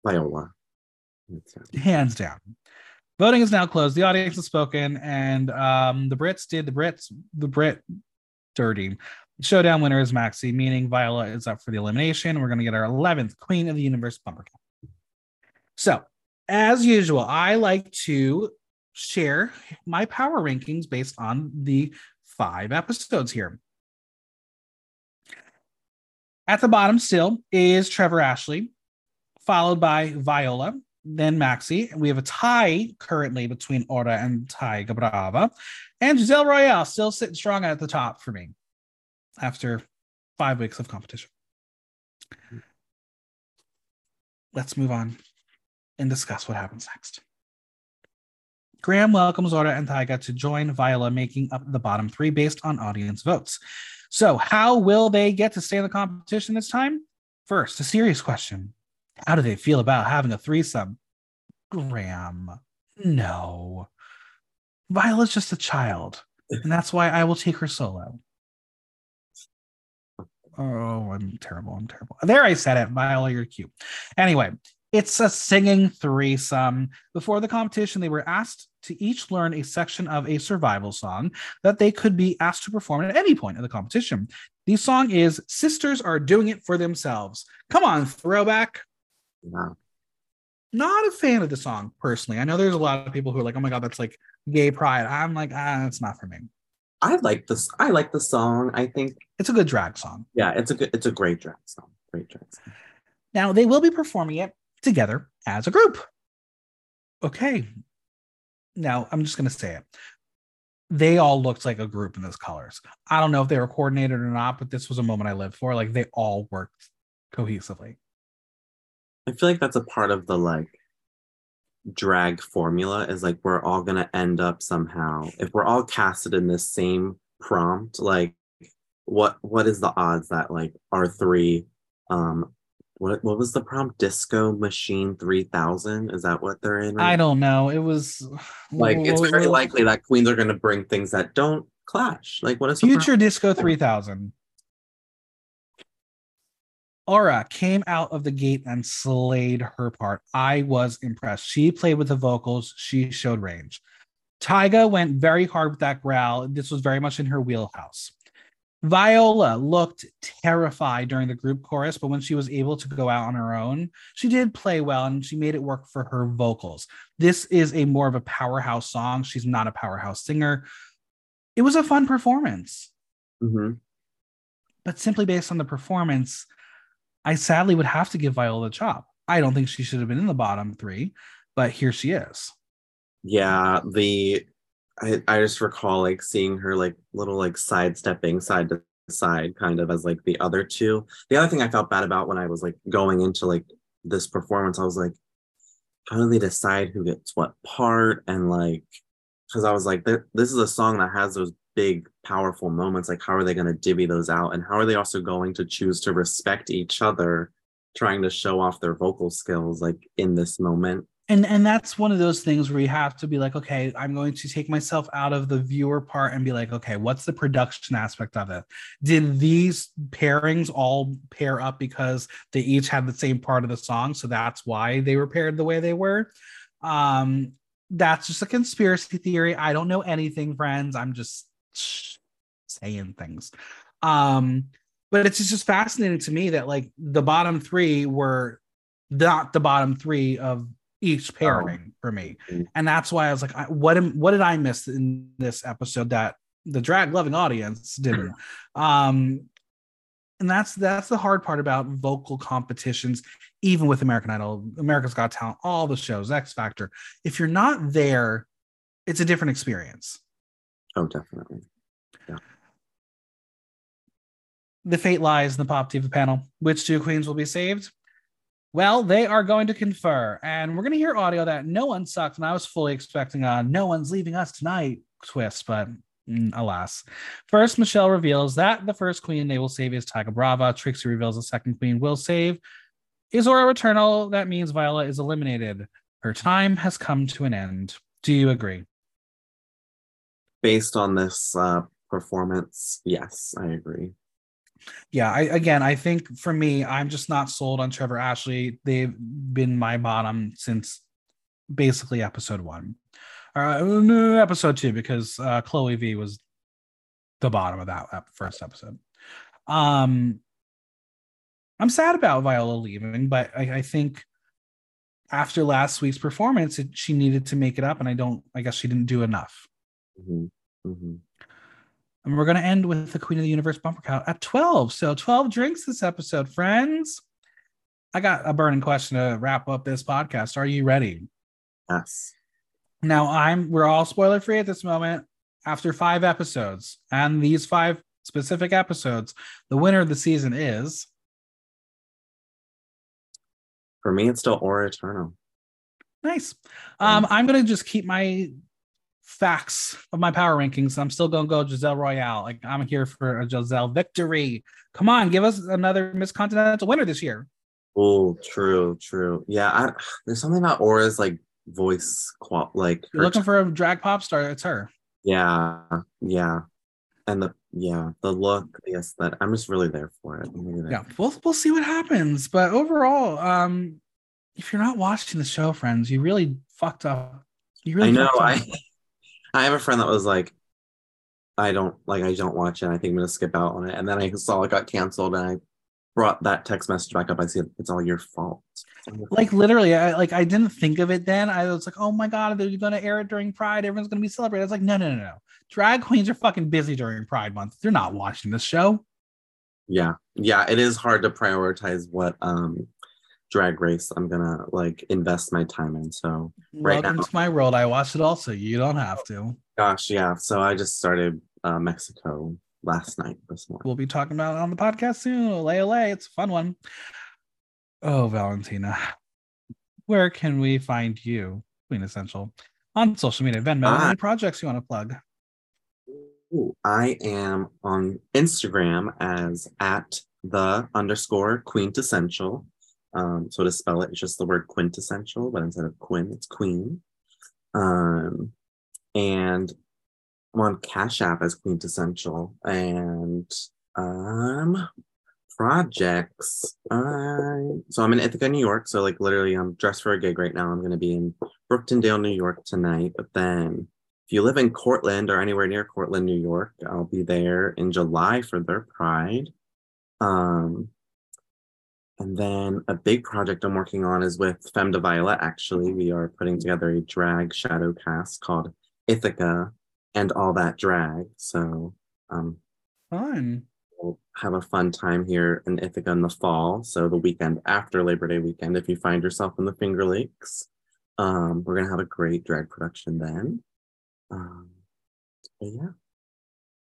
Viola. Hands down. Voting is now closed. The audience has spoken, and um, the Brits did the Brits the Brit dirty. Showdown winner is Maxi, meaning Viola is up for the elimination. We're going to get our 11th Queen of the Universe bumper cap. So, as usual, I like to share my power rankings based on the five episodes here. At the bottom still is Trevor Ashley, followed by Viola, then Maxi. And we have a tie currently between Aura and Tyga Brava. And Giselle Royale still sitting strong at the top for me after five weeks of competition. Let's move on and discuss what happens next. Graham welcomes Aura and Tyga to join Viola, making up the bottom three based on audience votes. So, how will they get to stay in the competition this time? First, a serious question How do they feel about having a threesome? Graham, no. Viola's just a child, and that's why I will take her solo. Oh, I'm terrible. I'm terrible. There, I said it. Viola, you're cute. Anyway, it's a singing threesome. Before the competition, they were asked to each learn a section of a survival song that they could be asked to perform at any point of the competition. The song is Sisters Are Doing It for Themselves. Come on, throwback. yeah. Not a fan of the song personally. I know there's a lot of people who are like, "Oh my god, that's like gay pride." I'm like, ah, it's not for me. I like this. I like the song. I think It's a good drag song. yeah, it's a good. It's a great drag song. Great drag song. Now they will be performing it together as a group. Okay. Now I'm just gonna say it. They all looked like a group in those colors. I don't know if they were coordinated or not, but this was a moment I lived for. Like they all worked cohesively. I feel like that's a part of the like drag formula is like we're all gonna end up somehow if we're all casted in this same prompt like what what is the odds that like our three um what what was the prompt disco machine 3000 is that what they're in right I don't know. It was like it's very likely that queens are going to bring things that don't clash like what is the Future Disco 3000. Aura came out of the gate and slayed her part. I was impressed. She played with the vocals, she showed range. Tyga went very hard with that growl. This was very much in her wheelhouse. Viola looked terrified during the group chorus, but when she was able to go out on her own, she did play well and she made it work for her vocals. This is a more of a powerhouse song. She's not a powerhouse singer. It was a fun performance, Mhm. but simply based on the performance, I sadly would have to give Viola a chop. I don't think she should have been in the bottom three, but here she is. yeah the I, I just recall like seeing her like little like sidestepping side to side kind of as like the other two the other thing i felt bad about when i was like going into like this performance i was like how do they decide who gets what part and like because i was like this is a song that has those big powerful moments like how are they going to divvy those out? And how are they also going to choose to respect each other trying to show off their vocal skills like in this moment? And and that's one of those things where you have to be like okay i'm going to take myself out of the viewer part and be like okay what's the production aspect of it did these pairings all pair up because they each had the same part of the song so that's why they were paired the way they were? Um that's just a conspiracy theory. I don't know anything friends. I'm just saying things. Um but it's just fascinating to me that like the bottom three were not the bottom three of each pairing for me. Mhm. and that's why i was like I, what am what did i miss in this episode that the drag loving audience didn't? Um and that's that's the hard part about vocal competitions even with american idol america's got talent all the shows x factor. If you're not there it's a different experience oh definitely. Yeah. the fate lies in the pop diva panel. Which two queens will be saved? Well they are going to confer and we're going to hear audio that no one sucked and i was fully expecting a no one's leaving us tonight twist but mm, alas. First michelle reveals that the first queen they will save is tyga brava. Trixie reveals the second queen will save is aura eternal that means viola is eliminated. Her time has come to an end. Do you agree based on this uh performance yes i agree. Yeah I, again i think for me i'm just not sold on trevor ashley. They've been my bottom since basically episode one. Uh, episode two because uh, chloe v was the bottom of that first episode. Um i'm sad about viola leaving but i, I think after last week's performance it, she needed to make it up and i don't i guess she didn't do enough Mhm. Mhm. And we're going to end with the Queen of the Universe bumper count at 12. So 12 drinks this episode, friends. I got a burning question to wrap up this podcast. Are you ready? yes Now, I'm we're all spoiler free at this moment after 5 episodes. And these 5 specific episodes, the winner of the season is for me it's still aura eternal nice. Um I'm going to just keep my facts of my power rankings. I'm still going to go Giselle Royale. Like I'm here for a Giselle victory. Come on, give us another Miss Continental winner this year. oh true true yeah I, there's something about aura's like voice qual like You're her looking for a drag pop star. It's her. Yeah, yeah. And the yeah, the look, the aesthetic. I'm just really there for it. Yeah, we'll we'll see what happens. But overall, um, if you're not watching the show, friends, you really fucked up. You really I know. I I have a friend that was like, I don't like I don't watch it. I think I'm gonna skip out on it. And then I saw it got canceled and I brought that text message back up, I see it's all your fault. Like literally, I like I didn't think of it then. I was like, oh my god, they're gonna air it during Pride. Everyone's gonna be celebrating. I was like, no, no, no, no. Drag queens are fucking busy during Pride month. They're not watching this show. Yeah, yeah, it is hard to prioritize what um drag race I'm gonna like invest my time in. So right welcome now, to my world. I watched it also. You don't have to. Gosh, yeah. So I just started uh, Mexico last night this morning. We'll be talking about it on the podcast soon. Olay, olay. It's a fun one. Oh, Valentina, where can we find you, Queen Tessential, on social media? Venmo, uh, any projects you want to plug? Ooh, I am on Instagram as at the underscore quintessential. Um, so to spell it, it's just the word quintessential, but instead of Quinn, it's Queen. Um, and I'm on Cash App as quintessential, and um, projects. Uh, so I'm in Ithaca, New York. So like literally, I'm dressed for a gig right now. I'm gonna be in Brooktondale, New York tonight. But then, if you live in Cortland or anywhere near Cortland, New York, I'll be there in July for their Pride. Um, and then a big project I'm working on is with Femme de Violet. Actually, we are putting together a drag shadow cast called Ithaca and all that drag. So, um, fun we'll have a fun time here in Ithaca in the fall. So the weekend after Labor Day weekend, if you find yourself in the Finger Lakes, um, we're gonna have a great drag production then. Um, yeah.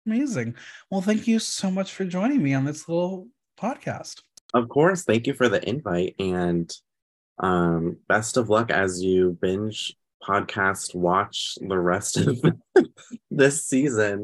Amazing. Well, thank you so much for joining me on this little podcast. Of course. Thank you for the invite and um, best of luck as you binge podcast watch the rest of this season.